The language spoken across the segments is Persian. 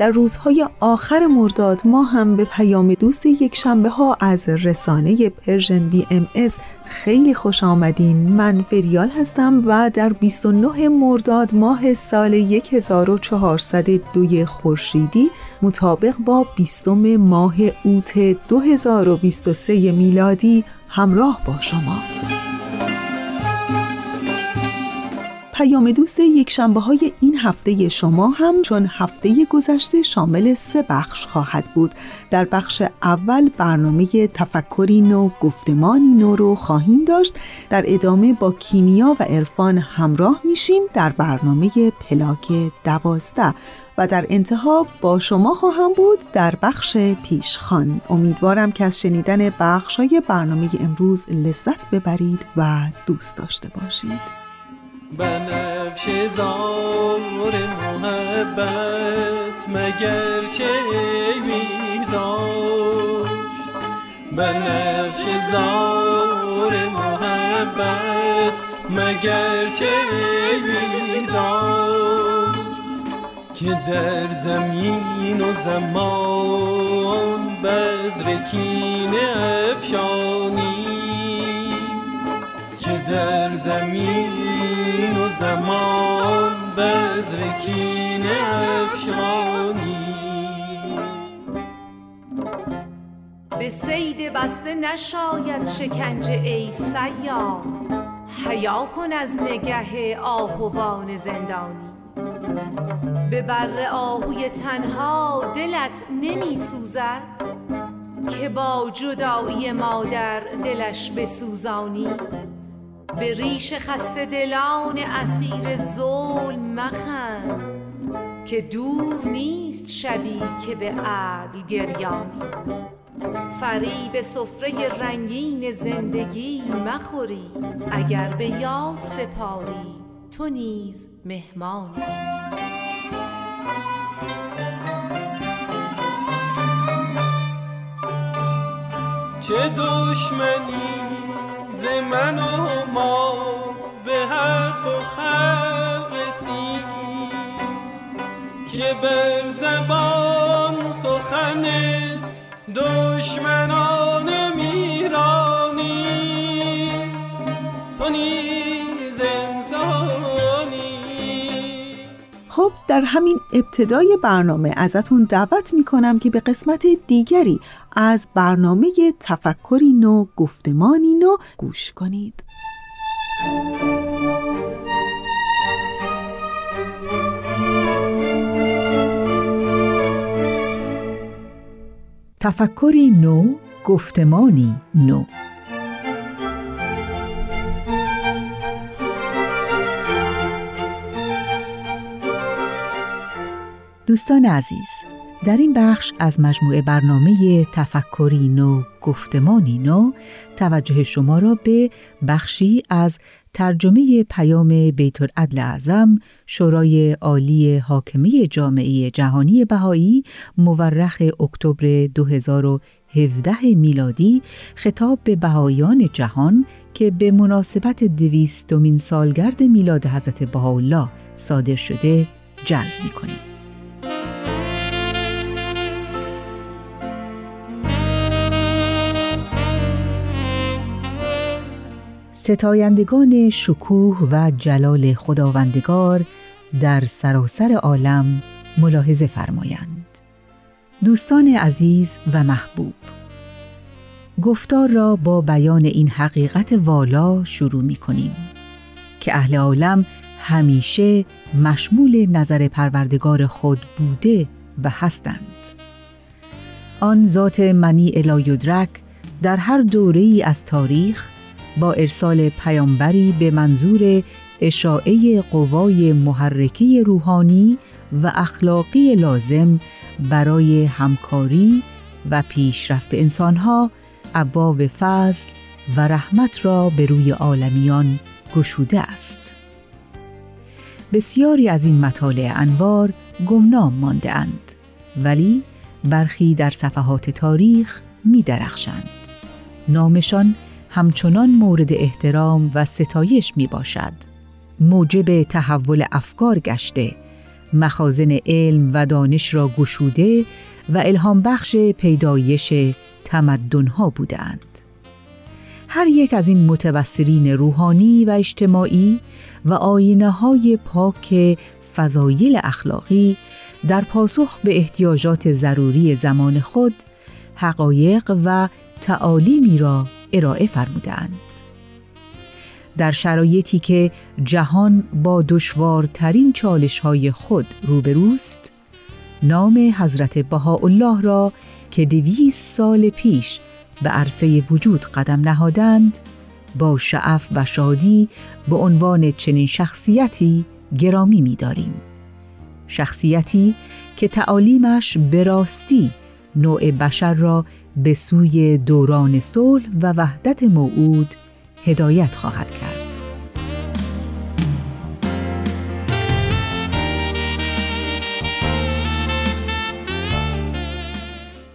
در روزهای آخر مرداد ما هم به پیام دوست یک شنبه ها از رسانه Persian BMS خیلی خوش آمدین. من فریال هستم و در 29 مرداد ماه سال 1402 خورشیدی مطابق با 20 ماه اوت 2023 میلادی همراه با شما. پیام دوست یک شنبه های این هفته شما هم چون هفته گذشته شامل سه بخش خواهد بود. در بخش اول برنامه تفکری نو گفتمانی نو رو خواهیم داشت. در ادامه با کیمیا و عرفان همراه میشیم در برنامه پلاک دوازده. و در انتها با شما خواهم بود در بخش پیشخان. امیدوارم که از شنیدن بخش های برنامه امروز لذت ببرید و دوست داشته باشید. بنفش زار محبت مگر چه می بنفش زار محبت مگر چه می که در زمین و زمان بزرکین افشانی در زمین و زمان بزرکین افشانی. به سید بسته نشاید شکنجه ای سیار حیا کن از نگه آهوان زندانی. به بر آهوی تنها دلت نمی سوزد که با جدایی مادر دلش بسوزانی. به ریش خسته دلان اسیر ظلم مخند که دور نیست شبی که به عدل گریانی. فریب سفره رنگین زندگی مخوری اگر به یاد سپاری تو نیز مهمانی. چه دشمنی ز من و ما به حق و خلق رسید که بر زبان سخن دشمنان میرانی. تو خب در همین ابتدای برنامه ازتون دعوت می‌کنم که به قسمت دیگری از برنامه تفکری نو گفتمانی نو گوش کنید. تفکری نو گفتمانی نو دوستان عزیز در این بخش از مجموعه برنامه تفکری نو گفتمانی نو توجه شما را به بخشی از ترجمه پیام بیت العدل اعظم شورای عالی حاکمی جامعه جهانی بهایی مورخ اکتبر 2017 میلادی خطاب به بهایان جهان که به مناسبت دویستمین سالگرد میلاد حضرت بهاءالله صادر شده جلب می‌کنیم. ستایندگان شکوه و جلال خداوندگار در سراسر عالم ملاحظه فرمایند. دوستان عزیز و محبوب گفتار را با بیان این حقیقت والا شروع می کنیم که اهل عالم همیشه مشمول نظر پروردگار خود بوده و هستند. آن ذات منی الایدرک در هر دوره ای از تاریخ با ارسال پیامبری به منظور اشاعه قوای محرکه روحانی و اخلاقی لازم برای همکاری و پیشرفت انسانها ابواب فضل و رحمت را به روی عالمیان گشوده است. بسیاری از این مطالع انوار گمنام مانده اند ولی برخی در صفحات تاریخ می درخشند. نامشان همچنان مورد احترام و ستایش می باشد. موجب تحول افکار گشته، مخازن علم و دانش را گشوده و الهام بخش پیدایش تمدنها بودند. هر یک از این متبصرین روحانی و اجتماعی و آینه های پاک فضایل اخلاقی در پاسخ به احتیاجات ضروری زمان خود حقایق و تعالیمی را ارائه فرمودند. در شرایطی که جهان با دشوارترین چالش های خود روبروست، نام حضرت بهاءالله را که دویست سال پیش به عرصه وجود قدم نهادند، با شعف و شادی به عنوان چنین شخصیتی گرامی می‌داریم. شخصیتی که تعالیمش به راستی نوع بشر را به سوی دوران صلح و وحدت موعود هدایت خواهد کرد.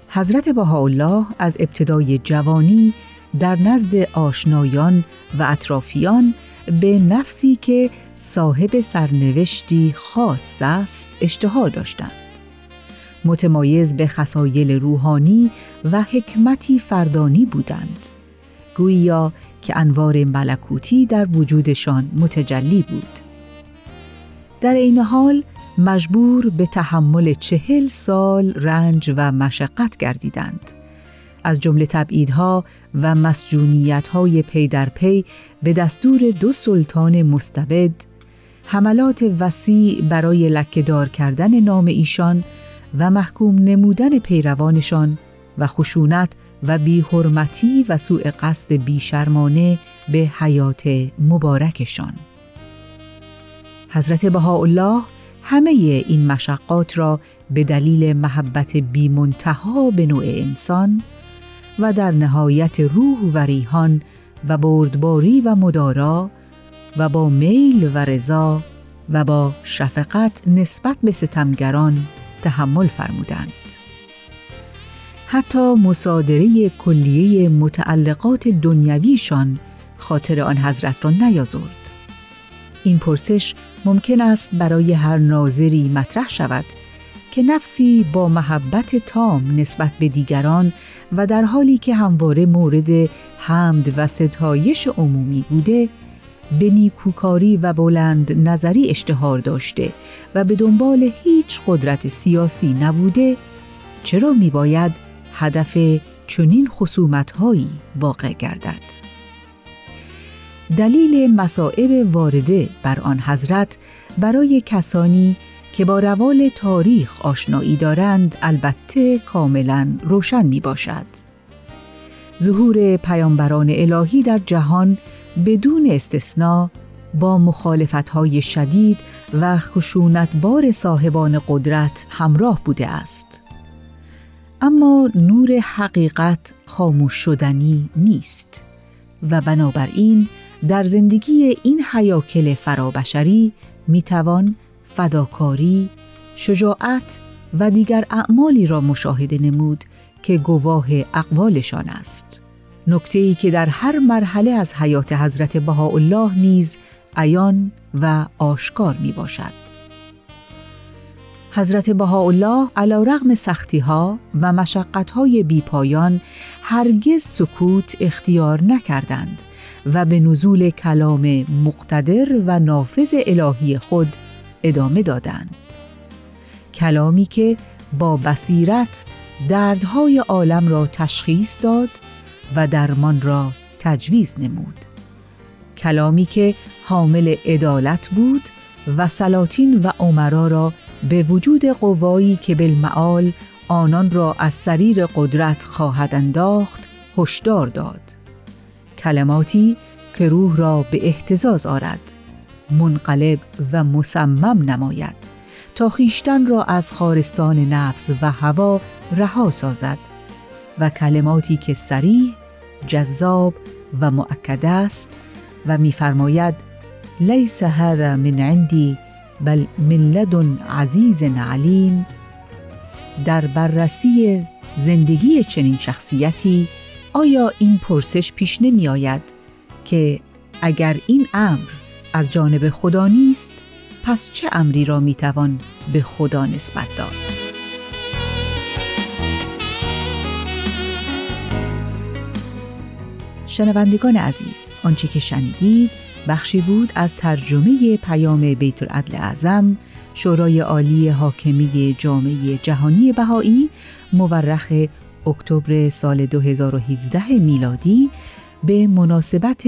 حضرت بهاءالله از ابتدای جوانی در نزد آشنایان و اطرافیان به نفسی که صاحب سرنوشتی خاص است اشتهار داشتند. متمایز به خسایل روحانی و حکمتی فردانی بودند. گویا که انوار ملکوتی در وجودشان متجلی بود. در این حال مجبور به تحمل چهل سال رنج و مشقت گردیدند. از جمله تبعیدها و مسجونیتهای پی در پی به دستور دو سلطان مستبد حملات وسیع برای لکهدار کردن نام ایشان و محکوم نمودن پیروانشان و خشونت و بیحرمتی و سوء قصد بیشرمانه به حیات مبارکشان. حضرت بهاءالله همه این مشقات را به دلیل محبت بیمنتها به نوع انسان و در نهایت روح و ریحان و بردباری و مدارا و با میل و رضا و با شفقت نسبت به ستمگران تحمل فرمودند. حتی مصادره کلیه متعلقات دنیویشان خاطر آن حضرت را نیازرد. این پرسش ممکن است برای هر ناظری مطرح شود که نفسی با محبت تام نسبت به دیگران و در حالی که همواره مورد حمد و ستایش عمومی بوده به نیکوکاری و بلند نظری اشتهار داشته و به دنبال هیچ قدرت سیاسی نبوده چرا می باید هدف چنین خصومتهایی واقع گردد؟ دلیل مسائب وارده بر آن حضرت برای کسانی که با روال تاریخ آشنایی دارند البته کاملا روشن می باشد. ظهور پیامبران الهی در جهان بدون استثنا با مخالفت‌های شدید و خشونتبار صاحبان قدرت همراه بوده است. اما نور حقیقت خاموش شدنی نیست و بنابراین در زندگی این حیاکل فرابشری می‌توان فداکاری، شجاعت و دیگر اعمالی را مشاهده نمود که گواه اقوالشان است. نکته ای که در هر مرحله از حیات حضرت بهاءالله نیز عیان و آشکار می باشد. حضرت بهاءالله علا رغم سختی ها و مشقت های بیپایان هرگز سکوت اختیار نکردند و به نزول کلام مقتدر و نافذ الهی خود ادامه دادند. کلامی که با بصیرت دردهای عالم را تشخیص داد و درمان را تجویز نمود. کلامی که حامل عدالت بود و سلاطین و عمرا را به وجود قوایی که بالمعال آنان را از سریر قدرت خواهد انداخت هشدار داد کلماتی که روح را به احتزاز آرد منقلب و مصمم نماید تا خیشتن را از خارستان نفس و هوا رها سازد و کلماتی که سریح جذاب و مؤکد است و می‌فرماید لیس هذا من عندی بل من لدن عزیز علیم در بررسی زندگی چنین شخصیتی آیا این پرسش پیش نمی آید که اگر این امر از جانب خدا نیست پس چه امری را می توان به خدا نسبت داد؟ شنوندگان عزیز آنچه که شنیدید بخشی بود از ترجمه پیام بیت العدل اعظم شورای عالی حاکمی جامعه جهانی بهایی مورخ اکتبر سال 2017 میلادی به مناسبت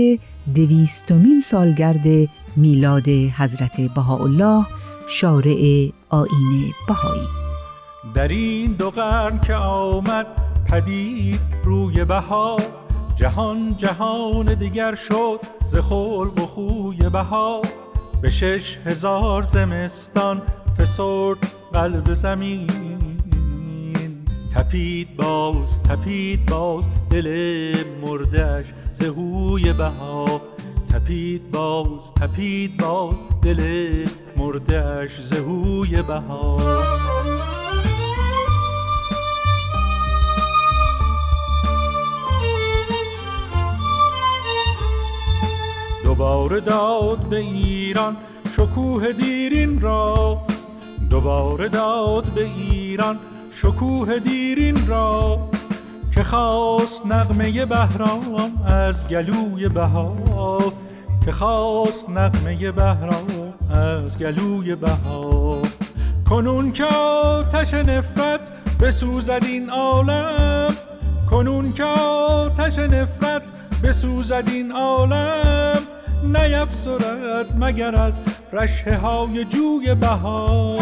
دویستمین سالگرد میلاد حضرت بهاءالله شارع آین بهایی. در این دو قرن که آمد پدید روی بها جهان جهان دیگر شد ز خلق و خوی بها به شش هزار زمستان فسرد قلب زمین. تپید باز تپید باز دل مردش زهوی بها تپید باز تپید باز دل مردش زهوی بها دوباره داد به ایران شکوه دیرین را. دوباره داد به ایران شکوه دیرین را. که خواست نغمه بهرام از گلوی بها که خواست نغمه بهرام از گلوی بها کنون که آتش نفرت بسوزد این عالم. کنون که آتش نفرت بسوزد این عالم. نیفسرد مگر از رشه های جوی بها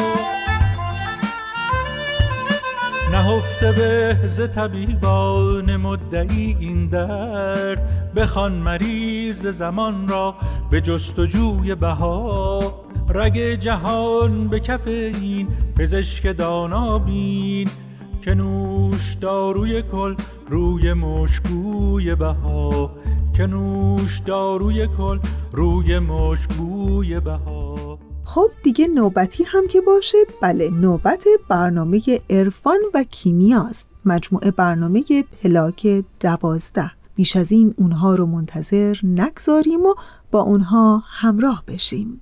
نهفته به ز طبیبان مدعی این درد بخوان مریض زمان را به جستجوی بها رگ جهان به کف این پزشک دانا بین که نوش داروی کل روی مشکوی بها که نوش داروی کل روی مشکوی بها خب دیگه نوبتی هم که باشه بله نوبت برنامه عرفان و کیمیاست. مجموعه برنامه پلاک دوازده. بیش از این اونها رو منتظر نگذاریم و با اونها همراه بشیم.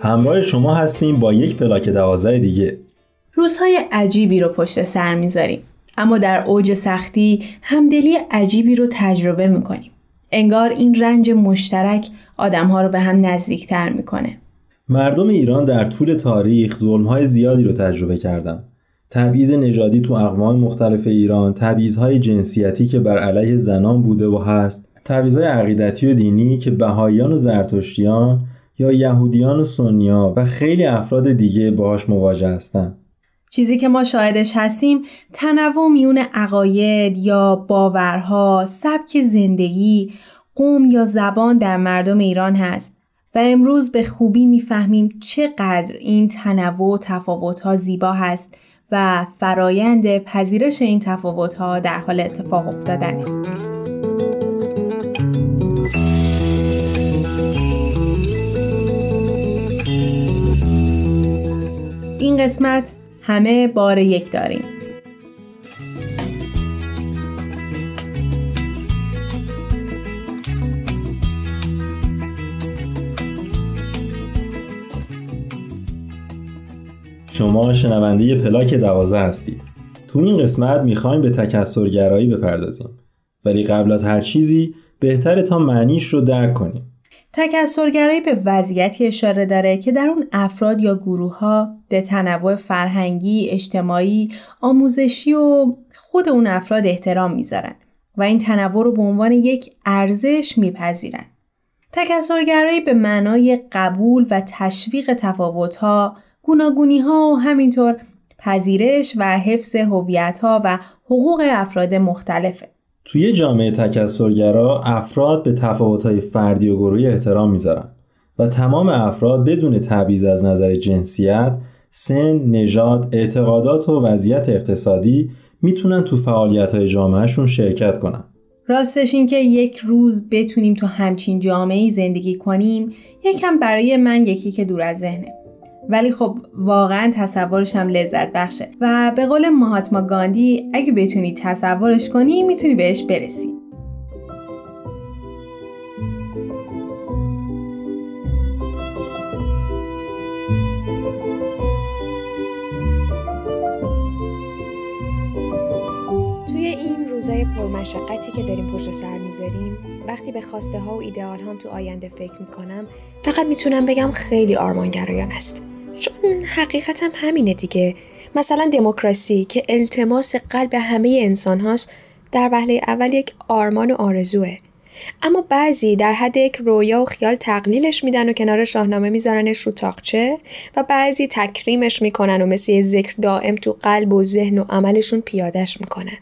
همراه شما هستیم با یک پلاک دوازده دیگه. روزهای عجیبی رو پشت سر می‌ذاریم. اما در اوج سختی همدلی عجیبی رو تجربه می‌کنیم. انگار این رنج مشترک آدمها رو به هم نزدیکتر می‌کنه. مردم ایران در طول تاریخ ظلمهای زیادی رو تجربه کردن تبعیض نژادی تو اقوام مختلف ایران تبعیضهای جنسیتی که بر علیه زنان بوده و هست تبعیضهای عقیدتی و دینی که بهاییان و زرتشتیان یا یهودیان و سنیا و خیلی افراد دیگه باهاش مواجه هستن چیزی که ما شاهدش هستیم تنوع میون عقاید یا باورها، سبک زندگی، قوم یا زبان در مردم ایران هست و امروز به خوبی می‌فهمیم چقدر این تنوع و تفاوتها زیبا هست و فرایند پذیرش این تفاوتها در حال اتفاق افتادنه. این قسمت همه بار یک داریم. شما شنونده پلاک دوازه هستید. تو این قسمت می‌خوایم به تکسرگرایی بپردازیم. ولی قبل از هر چیزی بهتره تا معنیش رو درک کنیم. تکسرگرایی به وضعیتی اشاره داره که در اون افراد یا گروه ها به تنوع فرهنگی، اجتماعی، آموزشی و خود اون افراد احترام می‌ذارن و این تنوع رو به عنوان یک ارزش میپذیرن. تکسرگرایی به معنای قبول و تشویق تفاوت‌ها، گوناگونی‌ها و همینطور پذیرش و حفظ هویت‌ها و حقوق افراد مختلفه. توی جامعه تکسرگرا افراد به تفاوت‌های فردی و گروهی احترام می‌ذارن و تمام افراد بدون تبعیض از نظر جنسیت، سن، نژاد، اعتقادات و وضعیت اقتصادی می‌تونن تو فعالیت‌های جامعهشون شرکت کنن. راستش این که یک روز بتونیم تو همچین جامعه زندگی کنیم یکم برای من یکی که دور از ذهنه. ولی خب واقعا تصورش هم لذت بخشه. و به قول مهاتما گاندی اگه بتونی تصورش کنی می‌تونی بهش برسی. روزای پرمشقتی که داریم پشت سر می‌ذاریم وقتی به خواسته ها و ایدئال هم تو آینده فکر می‌کنم فقط می‌تونم بگم خیلی آرمانگرایان است. چون حقیقت هم همینه دیگه. مثلا دموکراسی که التماس قلب همه انسان هاست در وهله اول یک آرمان و آرزوه. اما بعضی در حد یک رویا و خیال تقلیلش میدن و کنار شاهنامه میذارنش رو تاقچه و بعضی تکریمش می‌کنن و مثل ذکر دائم تو قلب و ذهن و عملشون پیادش می‌کنن.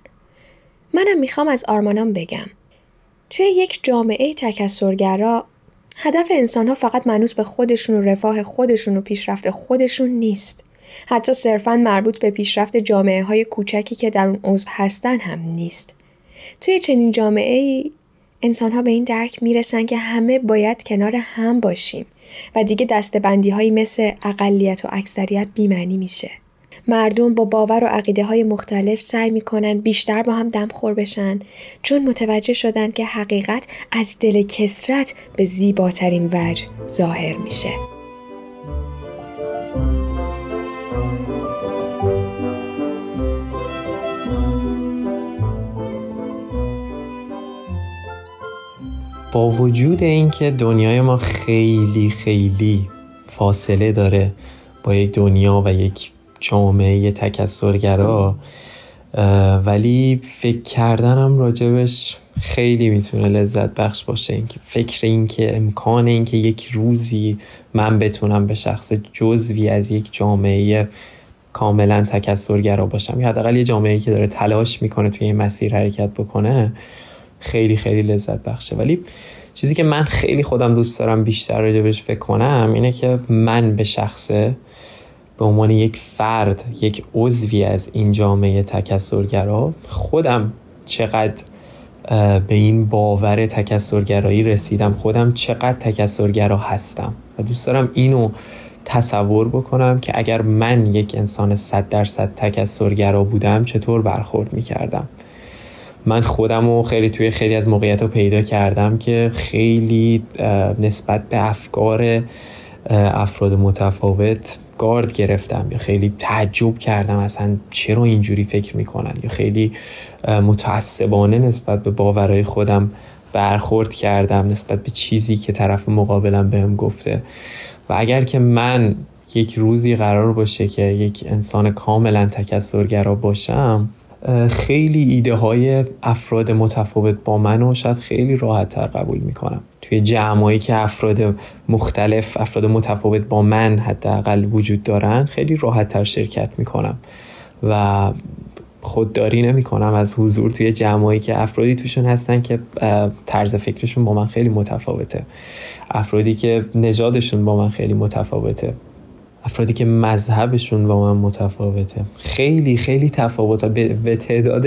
منم می‌خوام از آرمانم بگم. توی یک جامعه تکسرگرا هدف انسان ها فقط منوط به خودشون و رفاه خودشون و پیشرفت خودشون نیست. حتی صرفا مربوط به پیشرفت جامعه های کوچکی که در اون عضو هستن هم نیست. توی چنین جامعه ای انسان ها به این درک می‌رسن که همه باید کنار هم باشیم و دیگه دستبندی هایی مثل اقلیت و اکثریت بیمعنی میشه. مردم با باور و عقیده های مختلف سعی می‌کنن بیشتر با هم دمخور بشن چون متوجه شدن که حقیقت از دل کسرت به زیباترین وجه ظاهر میشه. با وجود اینکه دنیای ما خیلی خیلی فاصله داره با یک دنیا و یک جامعه تکسرگرا. ولی فکر کردنم راجبش خیلی می‌تونه لذت بخش باشه. اینکه فکر اینکه امکان اینکه یک روزی من بتونم به شخص جزوی از یک جامعه کاملا تکسرگرا باشم. یا حداقل یه جامعه که داره تلاش می‌کنه توی این مسیر حرکت بکنه خیلی خیلی لذت بخشه. ولی چیزی که من خیلی خودم دوست دارم بیشتر راجبش فکر کنم اینه که من به شخصه به عنوان یک فرد یک عضوی از این جامعه تکسرگرا خودم چقدر به این باور تکسرگرایی رسیدم خودم چقدر تکسرگرا هستم. و دوست دارم اینو تصور بکنم که اگر من یک انسان صد درصد تکسرگرا بودم چطور برخورد می‌کردم. من خودم رو خیلی توی خیلی از موقعیت رو پیدا کردم که خیلی نسبت به افکار افراد متفاوت گارد گرفتم یا خیلی تعجب کردم اصلا چرا اینجوری فکر می‌کنن یا خیلی متعصبانه نسبت به باورهای خودم برخورد کردم نسبت به چیزی که طرف مقابلم بهم گفته. و اگر که من یک روزی قرار باشه که یک انسان کاملا تکسرگرا باشم خیلی ایده های افراد متفاوت با من و شاید خیلی راحت تر قبول می‌کنم. توی جمعایی که افراد مختلف افراد متفاوت با من حداقل وجود دارن خیلی راحت تر شرکت می‌کنم و خودداری نمی کنم از حضور توی جمعایی که افرادی توشون هستن که طرز فکرشون با من خیلی متفاوته. افرادی که نژادشون با من خیلی متفاوته. افرادی که مذهبشون با من متفاوته. خیلی خیلی تفاوت به تعداد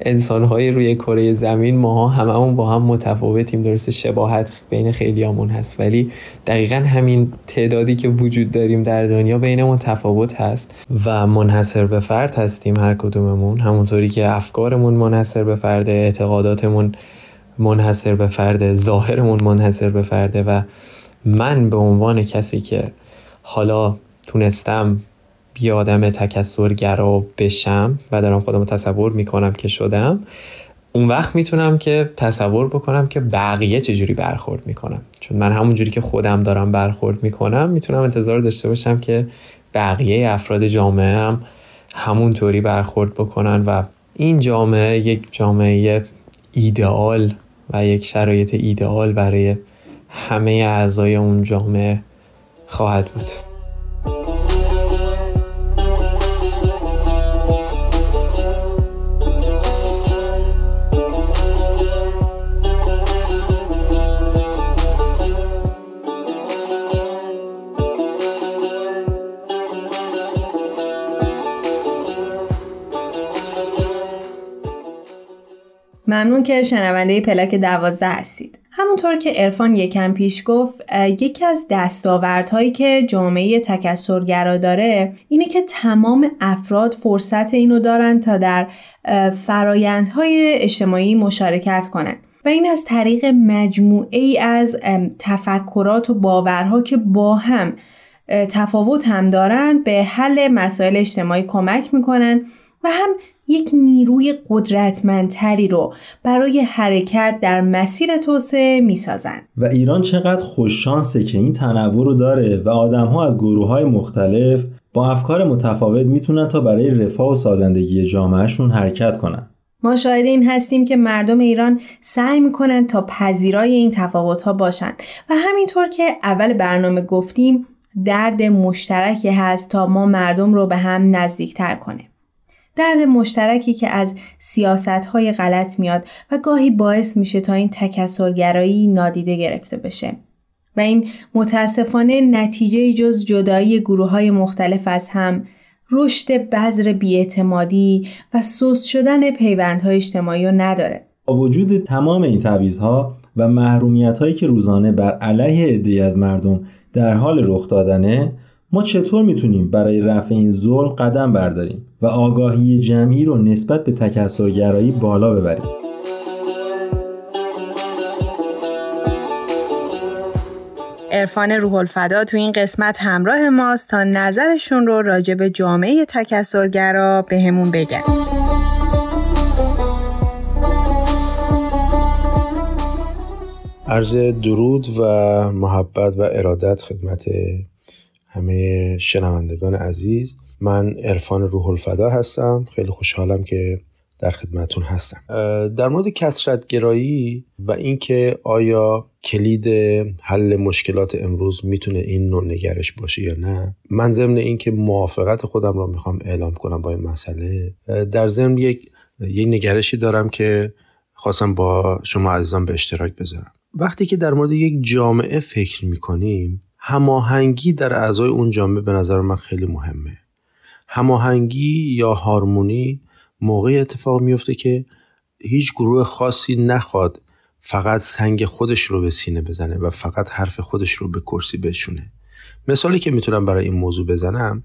انسانهای روی کره زمین ماها هممون با هم متفاوتیم درسته شباهت بین خیلیامون هست ولی دقیقا همین تعدادی که وجود داریم در دنیا بینمون تفاوت هست و منحصر به فرد هستیم هر کدوممون. همونطوری که افکارمون منحصر به فرد اعتقاداتمون منحصر به فرد ظاهرمون منحصر به فرده و من به عنوان کسی که حالا تونستم بی آدم تکسرگرا بشم و دارم خودم تصور می‌کنم که شدم اون وقت می‌تونم که تصور بکنم که بقیه چجوری برخورد می‌کنم چون من همونجوری که خودم دارم برخورد می‌کنم می‌تونم انتظار داشته باشم که بقیه افراد جامعه هم همونطوری برخورد بکنن و این جامعه یک جامعه ایدئال و یک شرایط ایدئال برای همه اعضای اون جامعه خواهد بود. ممنون که شنونده پلاک دوازده هستید. همونطور که ارفان یکم پیش گفت یکی از دستاوردهایی که جامعه تکسرگرا داره اینه که تمام افراد فرصت اینو دارن تا در فرایندهای اجتماعی مشارکت کنن و این از طریق مجموعه ای از تفکرات و باورها که با هم تفاوت هم دارن به حل مسائل اجتماعی کمک می‌کنن و هم یک نیروی قدرتمندتری رو برای حرکت در مسیر توسعه می‌سازن و ایران چقدر خوششانسه که این تنوع رو داره و آدم ها از گروه های مختلف با افکار متفاوت می‌تونن تا برای رفاه و سازندگی جامعهشون حرکت کنن ما شاهد این هستیم که مردم ایران سعی می‌کنن تا پذیرای این تفاوت ها باشن و همینطور که اول برنامه گفتیم درد مشترکی هست تا ما مردم رو به هم نزدیکتر کنه. درد مشترکی که از سیاست های غلط میاد و گاهی باعث میشه تا این تکسرگرایی نادیده گرفته بشه. و این متاسفانه نتیجه جز جدایی گروه های مختلف از هم رشد بذر بیاعتمادی و سوس شدن پیوندهای اجتماعی رو نداره. با وجود تمام این تعویضها و محرومیت هایی که روزانه بر علیه عدهای از مردم در حال رخ دادنه ما چطور می‌تونیم برای رفع این ظلم قدم برداریم و آگاهی جمعی رو نسبت به تکسرگرایی بالا ببریم عرفان روح الفدا تو این قسمت همراه ماست تا نظرشون رو راجع به جامعه تکسرگرا بهمون به بگن. عرض درود و محبت و ارادت خدمت همه شنوندگان عزیز من عرفان روح الفدا هستم. خیلی خوشحالم که در خدمتون هستم. در مورد کسرت گرایی و اینکه آیا کلید حل مشکلات امروز می‌تونه این نوع نگرش باشه یا نه من ضمن اینکه موافقت خودم را می‌خوام اعلام کنم با این مسئله. در ضمن یک یک نگرشی دارم که خواستم با شما عزیزان به اشتراک بذارم. وقتی که در مورد یک جامعه فکر می‌کنیم هماهنگی در اعضای اون جامعه به نظر من خیلی مهمه. هماهنگی یا هارمونی موقعی اتفاق میفته که هیچ گروه خاصی نخواد فقط سنگ خودش رو به سینه بزنه و فقط حرف خودش رو به کرسی بشونه. مثالی که می‌تونم برای این موضوع بزنم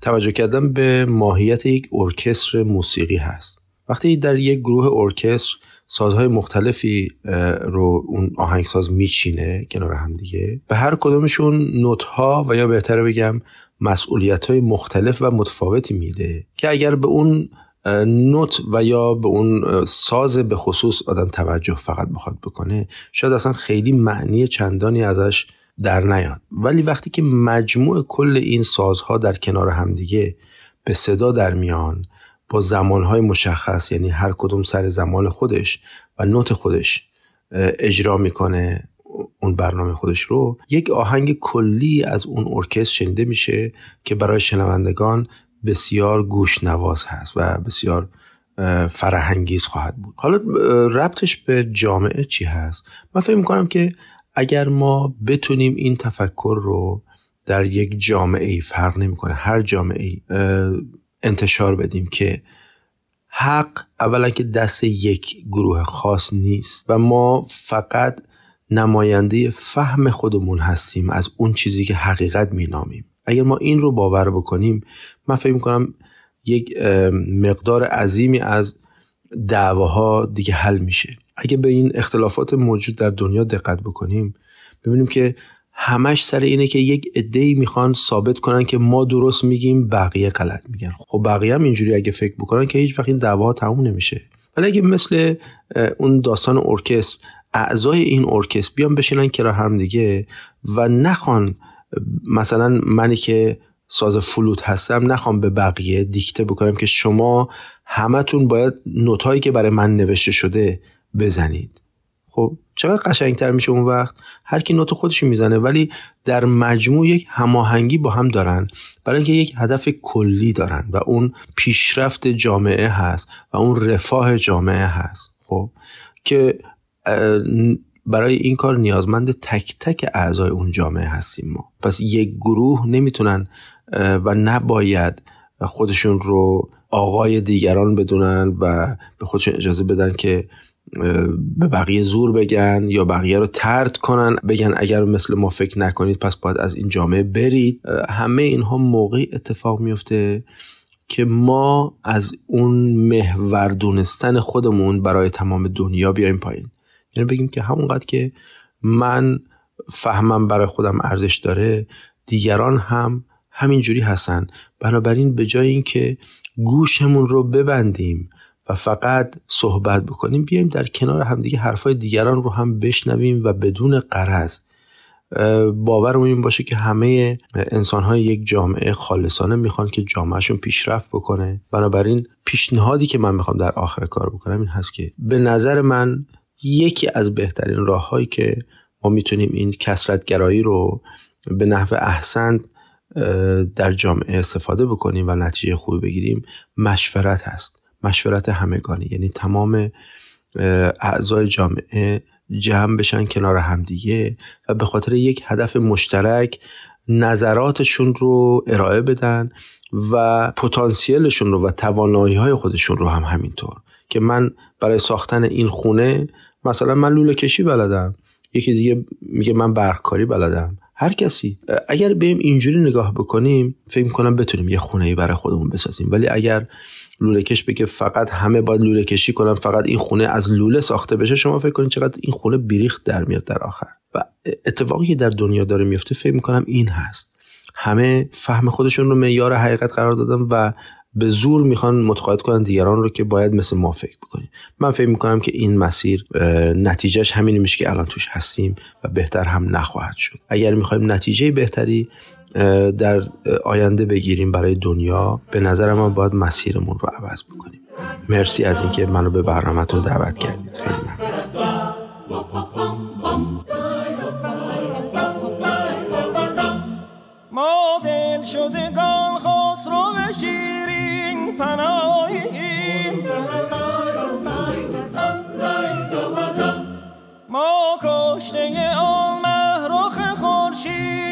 توجه کردن به ماهیت یک ارکستر موسیقی هست. وقتی در یک گروه ارکستر سازهای مختلفی رو اون آهنگساز میچینه کنار هم دیگه. به هر کدومشون نوت ها و یا بهتره بگم مسئولیت های مختلف و متفاوتی میده که اگر به اون نوت و یا به اون ساز به خصوص آدم توجه فقط بخواد بکنه شاید اصلا خیلی معنی چندانی ازش در نیاد. ولی وقتی که مجموع کل این سازها در کنار همدیگه به صدا در میان با زمانهای مشخص یعنی هر کدوم سر زمان خودش و نوت خودش اجرا می‌کنه اون برنامه خودش رو. یک آهنگ کلی از اون ارکستر شنیده میشه که برای شنوندگان بسیار گوش نواز هست و بسیار فرهنگیز خواهد بود. حالا ربطش به جامعه چی هست؟ من فکر می‌کنم که اگر ما بتونیم این تفکر رو در یک جامعه ای فرق نمی‌کنه هر جامعه ای انتشار بدیم که حق اولا که دست یک گروه خاص نیست و ما فقط نماینده فهم خودمون هستیم از اون چیزی که حقیقت مینامیم. اگر ما این رو باور بکنیم من فکر می‌کنم یک مقدار عظیمی از دعواها دیگه حل میشه. اگه به این اختلافات موجود در دنیا دقت بکنیم ببینیم که همش سر اینه که یک عده‌ای می‌خوان ثابت کنن که ما درست میگیم بقیه غلط میگن. خب بقیه هم اینجوری اگه فکر بکنن که هیچ وقت این دعواها تموم نمیشه. ولی اگه مثل اون داستان ارکستر اعضای این ارکستر بیان بشینن کرا هم دیگه و نخوان مثلا منی که ساز فلوت هستم نخوام به بقیه دیکته بکنم که شما همتون باید نوتایی که برای من نوشته شده بزنید. خب چقدر قشنگتر میشه اون وقت؟ هر کی نوت خودش می‌زنه ولی در مجموع یک هماهنگی با هم دارن. برای اینکه یک هدف کلی دارن و اون پیشرفت جامعه هست و اون رفاه جامعه هست خب؟ که برای این کار نیازمند تک تک اعضای اون جامعه هستیم ما. پس یک گروه نمی‌تونن و نباید خودشون رو آقای دیگران بدونن و به خودشون اجازه بدن که به بقیه زور بگن یا بقیه رو ترد کنن بگن اگر مثل ما فکر نکنید پس باید از این جامعه برید. همه اینها موقعی اتفاق میفته که ما از اون محور دونستن خودمون برای تمام دنیا بیایم پایین. یعنی بگیم که همونقدر که من فهمم برای خودم ارزش داره دیگران هم همینجوری هستن. بنابراین به جای اینکه گوشمون رو ببندیم فقط صحبت بکنیم. بیایم در کنار همدیگه حرفای دیگران رو هم بشنویم و بدون قرض. باورمون این باشه که همه انسان های یک جامعه خالصانه می‌خوان که جامعهشون پیشرفت بکنه. بنابراین پیشنهادی که من می‌خوام در آخر کار بکنم این هست که به نظر من یکی از بهترین راههایی که ما می‌تونیم این کسرتگرایی رو به نحو احسن در جامعه استفاده بکنیم و نتیجه خوبی بگیریم مشورت هست. مشورت همگانی. یعنی تمام اعضای جامعه جمع بشن کنار همدیگه و به خاطر یک هدف مشترک نظراتشون رو ارائه بدن و پتانسیلشون رو و توانایی های خودشون رو هم همینطور. که من برای ساختن این خونه مثلا من لوله کشی بلدم یکی دیگه میگه من برقکاری بلدم. هر کسی اگر بیم اینجوری نگاه بکنیم فکر می‌کنم بتونیم یه خونه ای برای خودمون بسازیم. ولی اگر لوله کش بگه فقط همه باید لوله کشی کنن فقط این خونه از لوله ساخته بشه شما فکر کنید چقدر این خونه بیریخت در میاد در آخر. و اتفاقی که در دنیا داره میفته فکر می‌کنم این هست. همه فهم خودشون رو معیار حقیقت قرار دادن و به زور می‌خوان متقاعد کنن دیگران رو که باید مثل ما فکر بکنیم من فکر می‌کنم که این مسیر نتیجهش همینی میشه که الان توش هستیم و بهتر هم نخواهد شد. اگر می‌خوایم نتیجه بهتری در آینده بگیریم برای دنیا به نظر من باید مسیرمون رو عوض بکنیم. مرسی از اینکه منو به برنامهتون دعوت کردید. خیلی ممنون. ما دل شدگان خسرو شیرین پناهیم ما کشته آن مهرخ خورشید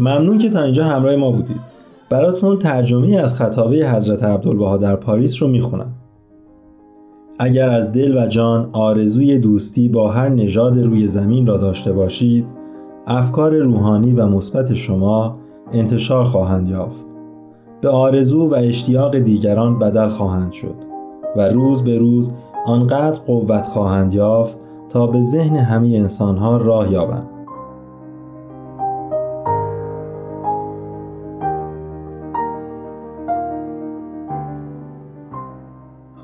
ممنون که تا اینجا همراه ما بودید. براتون ترجمه از خطابه حضرت عبدالبها در پاریس رو می‌خونم. اگر از دل و جان آرزوی دوستی با هر نژاد روی زمین را داشته باشید افکار روحانی و مثبت شما انتشار خواهند یافت. به آرزو و اشتیاق دیگران بدل خواهند شد و روز به روز آنقدر قوت خواهند یافت تا به ذهن همه انسانها راه یابند.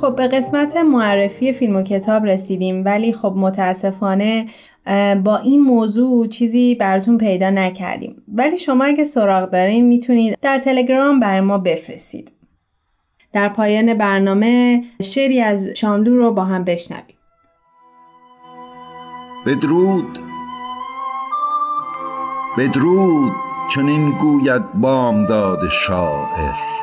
خب به قسمت معرفی فیلم و کتاب رسیدیم ولی خب متاسفانه با این موضوع چیزی براتون پیدا نکردیم. ولی شما اگه سراغ دارین می‌تونید در تلگرام برای ما بفرستید. در پایان برنامه شعری از شاملو رو با هم بشنویم. بدرود. بدرود چنین گوید بامداد شاعر.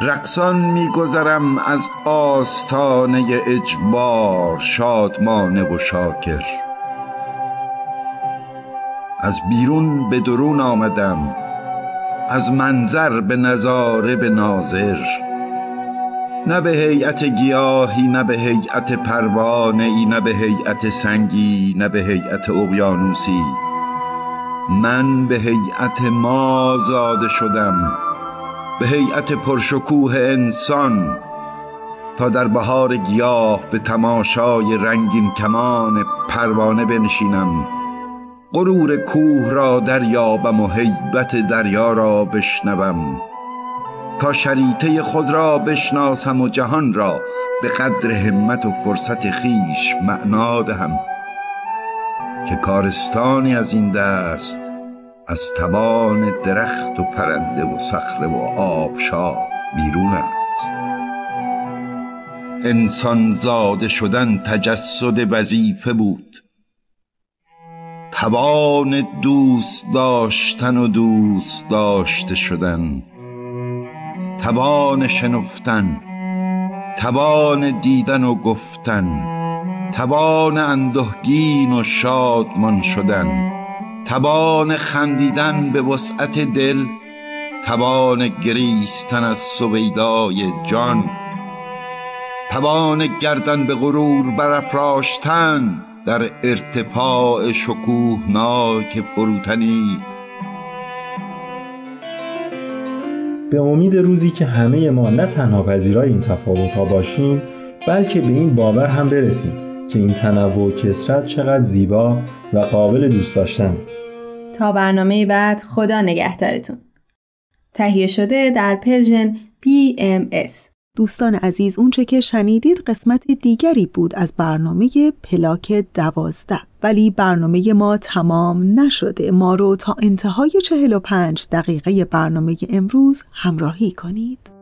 رقصان میگذرم از آستانه اجبار شادمانه و شاکر. از بیرون به درون آمدم از منظر به نظاره به ناظر. نه به هیئت گیاهی نه به هیئت پروانه ای نه به هیئت سنگی نه به هیئت اقیانوسی. من به هیئت ما زاده شدم. به هیئت پرشکوه انسان تا در بهار گیاه به تماشای رنگین کمان پروانه بنشینم. غرور کوه را دریابم و هیبت دریا را بشنوم. تا شریطه خود را بشناسم و جهان را به قدر همت و فرصت خیش معنا دهم. که کارستانی از این دست از توان درخت و پرنده و صخره و آبشار بیرون است. انسان زاده شدن تجسد وظیفه بود. توان دوست داشتن و دوست داشته شدن. توان شنفتن توان دیدن و گفتن توان اندهگین و شادمان شدن. توان خندیدن به وسعت دل توان گریستن از سویدای جان توان گردن به غرور برافراشتن در ارتفاع شکوهناک فروتنی. به امید روزی که همه ما نه تنها پذیرای این تفاوت ها باشیم بلکه به این باور هم برسیم که این تنوع و کسرت چقدر زیبا و قابل دوست داشتن تا برنامه بعد خدا نگهدارتون. تهیه شده در پرژن PMS دوستان عزیز اونچه که شنیدید قسمت دیگری بود از برنامه پلاک دوازده. ولی برنامه ما تمام نشده. ما رو تا انتهای 45 دقیقه برنامه امروز همراهی کنید.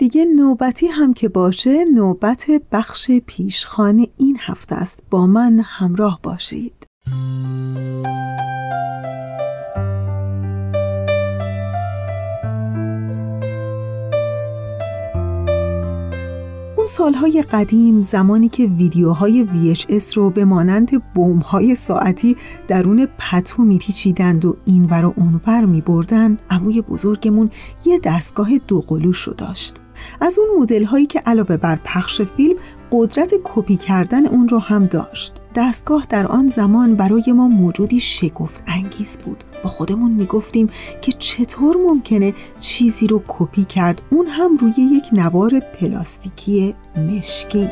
دیگه نوبتی هم که باشه نوبت بخش پیشخانه این هفته است. با من همراه باشید. اون سالهای قدیم زمانی که ویدیوهای VHS رو به مانند بومهای ساعتی درون پتو میپیچیدند و اینور و اونور میبردن عموی بزرگمون یه دستگاه دوقلوش رو داشت. از اون مدل هایی که علاوه بر پخش فیلم قدرت کپی کردن اون رو هم داشت. دستگاه در آن زمان برای ما موجودی شگفت انگیز بود. با خودمون می‌گفتیم که چطور ممکنه چیزی رو کپی کرد. اون هم روی یک نوار پلاستیکی مشکی.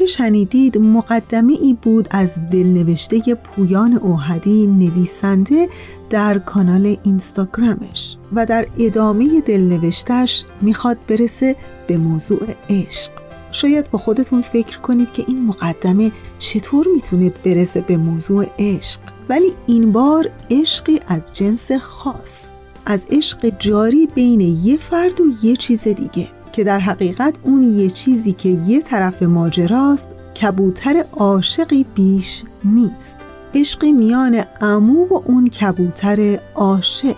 چه شنیدید مقدمه ای بود از دلنوشته پویان اوهدی نویسنده در کانال اینستاگرامش و در ادامه دلنوشتش می‌خواد برسه به موضوع عشق. شاید با خودتون فکر کنید که این مقدمه چطور می‌تونه برسه به موضوع عشق. ولی این بار عشقی از جنس خاص از عشق جاری بین یه فرد و یه چیز دیگه. که در حقیقت اون یه چیزی که یه طرف ماجراست کبوتر عاشقی بیش نیست. عشقی میان امو و اون کبوتر عاشق.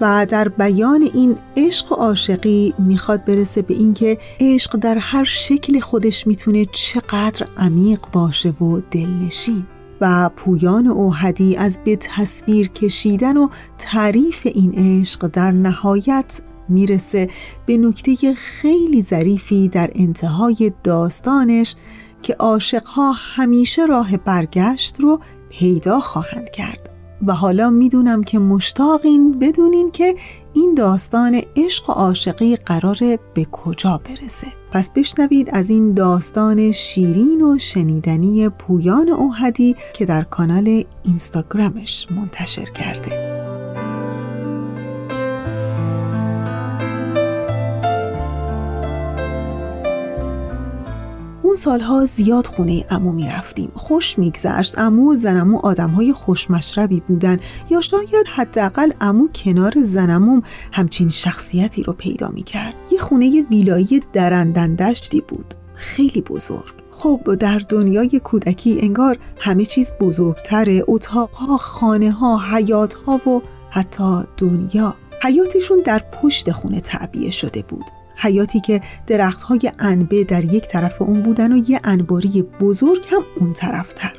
و در بیان این عشق و عاشقی می‌خواد برسه به اینکه عشق در هر شکل خودش می‌تونه چقدر عمیق باشه و دلنشین. و پویان اوهدی از به تصویر کشیدن و تعریف این عشق در نهایت می‌رسه به نکته خیلی ظریفی در انتهای داستانش که عاشقها همیشه راه برگشت رو پیدا خواهند کرد. و حالا می‌دونم که مشتاقین بدونین که این داستان عشق و عاشقی قراره به کجا برسه. پس بشنوید از این داستان شیرین و شنیدنی پویان اوهدی که در کانال اینستاگرامش منتشر کرده. اون سالها زیاد خونه امو می رفتیم خوش میگذشت. امو و زنمو آدمهای خوشمشربی بودن. یا شاید حداقل امو کنار زنموم همچین شخصیتی رو پیدا می کرد یه خونه ویلایی درندندشتی بود. خیلی بزرگ. خب در دنیای کودکی انگار همه چیز بزرگتره. اتاقها، خانه ها، حیات ها و حتی دنیا. حیاتشون در پشت خونه تعبیه شده بود. حیاتی که درختهای انبه در یک طرف اون بودن و یه انباری بزرگ هم اون طرفتر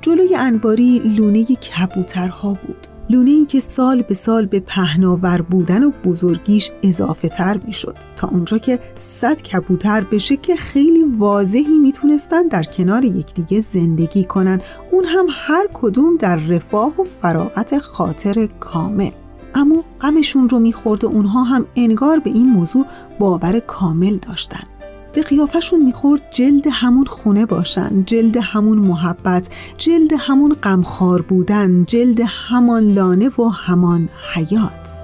جلوی انباری لونه کبوترها بود. لونه ای که سال به سال به پهناور بودن و بزرگیش اضافه تر می شد تا اونجا که صد کبوتر بشه که خیلی واضحی می‌تونستن در کنار یکدیگه زندگی کنن. اون هم هر کدوم در رفاه و فراغت خاطر کامل. اما غمشون رو می‌خورد و اونها هم انگار به این موضوع باور کامل داشتن. به قیافشون می‌خورد جلد همون خونه باشن جلد همون محبت جلد همون غمخوار بودن جلد همان لانه و همان حیات.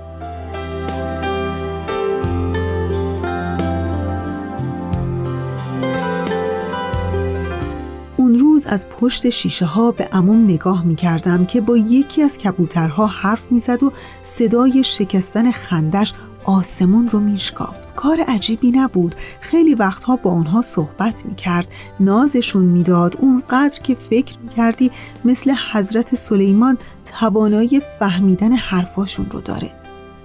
از پشت شیشه ها به اموم نگاه می کردم که با یکی از کبوترها حرف می‌زد و صدای شکستن خندش آسمون رو میشکافت. کار عجیبی نبود. خیلی وقتها با اونها صحبت می‌کرد. نازشون می‌داد. اونقدر که فکر می‌کردی مثل حضرت سلیمان توانایی فهمیدن حرفاشون رو داره.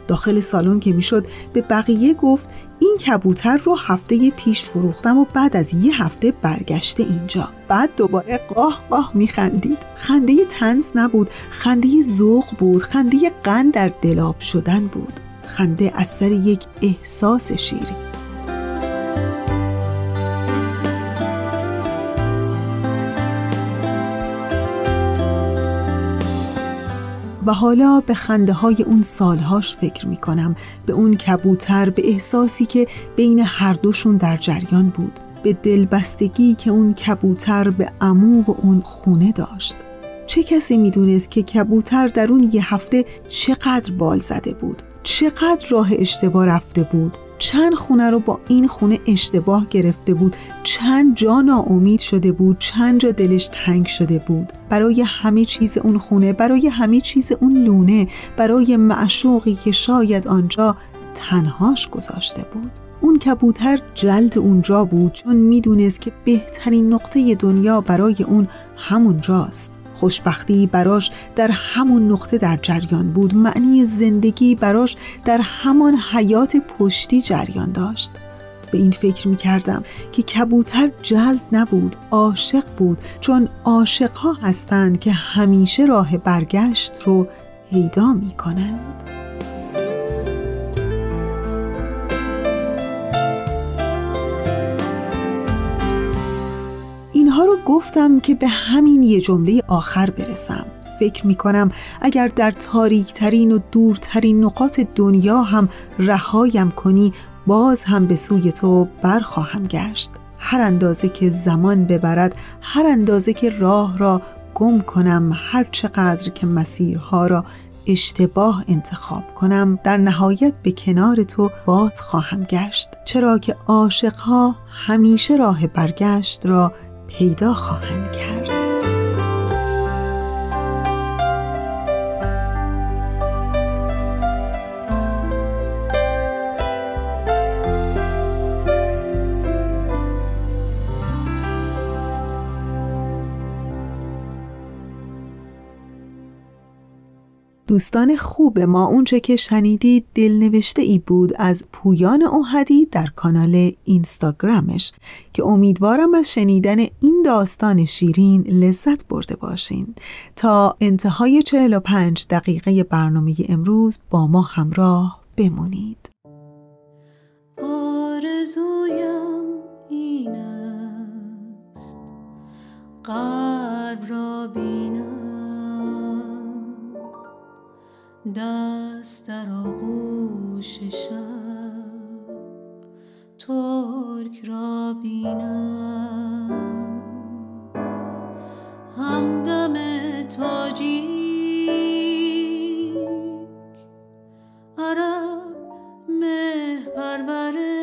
داخل سالن که می‌شد به بقیه گفت این کبوتر رو هفته پیش فروختم و بعد از یه هفته برگشته اینجا. بعد دوباره قاه قاه میخندید. خنده تنز نبود خنده ذوق بود خنده قند در دلاب شدن بود. خنده از سر یک احساس شیری و حالا به خنده های اون سالهاش فکر می کنم به اون کبوتر به احساسی که بین هر دوشون در جریان بود. به دلبستگی که اون کبوتر به امو و اون خونه داشت. چه کسی می‌دونست که کبوتر در اون یه هفته چقدر بال زده بود؟ چقدر راه اشتباه رفته بود؟ چند خونه رو با این خونه اشتباه گرفته بود چند جا ناامید شده بود چند جا دلش تنگ شده بود. برای همه چیز اون خونه برای همه چیز اون لونه برای معشوقی که شاید آنجا تنهاش گذاشته بود. اون کبوتر جلد اونجا بود چون می‌دونست که بهترین نقطه دنیا برای اون همونجاست. خوشبختی براش در همون نقطه در جریان بود. معنی زندگی براش در همان حیات پشتی جریان داشت. به این فکر می کردم که کبوتر جلد نبود عاشق بود چون عاشقها هستند که همیشه راه برگشت رو پیدا می کنند اینها رو گفتم که به همین یه جمله آخر برسم. فکر می کنم اگر در تاریکترین و دورترین نقاط دنیا هم رهایم کنی باز هم به سوی تو برخواهم گشت. هر اندازه که زمان ببرد هر اندازه که راه را گم کنم هر چقدر که مسیرها را اشتباه انتخاب کنم در نهایت به کنار تو باز خواهم گشت. چرا که عاشقها همیشه راه برگشت را پیدا خواهند کرد. دوستان خوب ما اونچه که شنیدید دلنوشته ای بود از پویان اوهدی در کانال اینستاگرامش که امیدوارم از شنیدن این داستان شیرین لذت برده باشین. تا انتهای 45 دقیقه برنامه امروز با ما همراه بمونید. آرزویم این است. قلب را بینم. دست در آغوش شب ترک را بینم. همدم تاجیک عرب مه پرور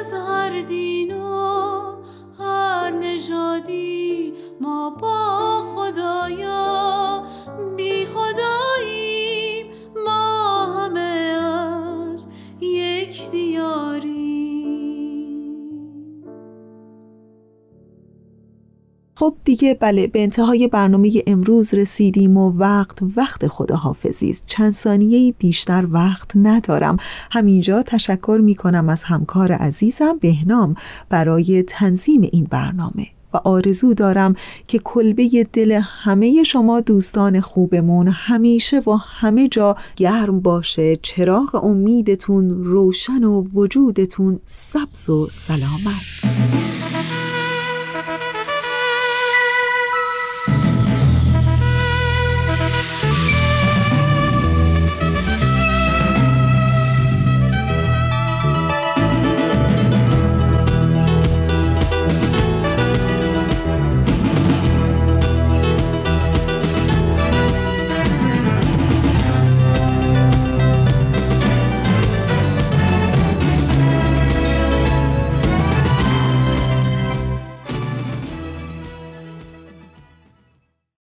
از هر دین خب دیگه بله به انتهای برنامه امروز رسیدیم و وقت وقت خداحافظی است. چند ثانیه بیشتر وقت ندارم. همینجا تشکر می کنم از همکار عزیزم بهنام برای تنظیم این برنامه. و آرزو دارم که کلبه دل همه شما دوستان خوبمون همیشه و همه جا گرم باشه. چراغ امیدتون روشن و وجودتون سبز و سلامت.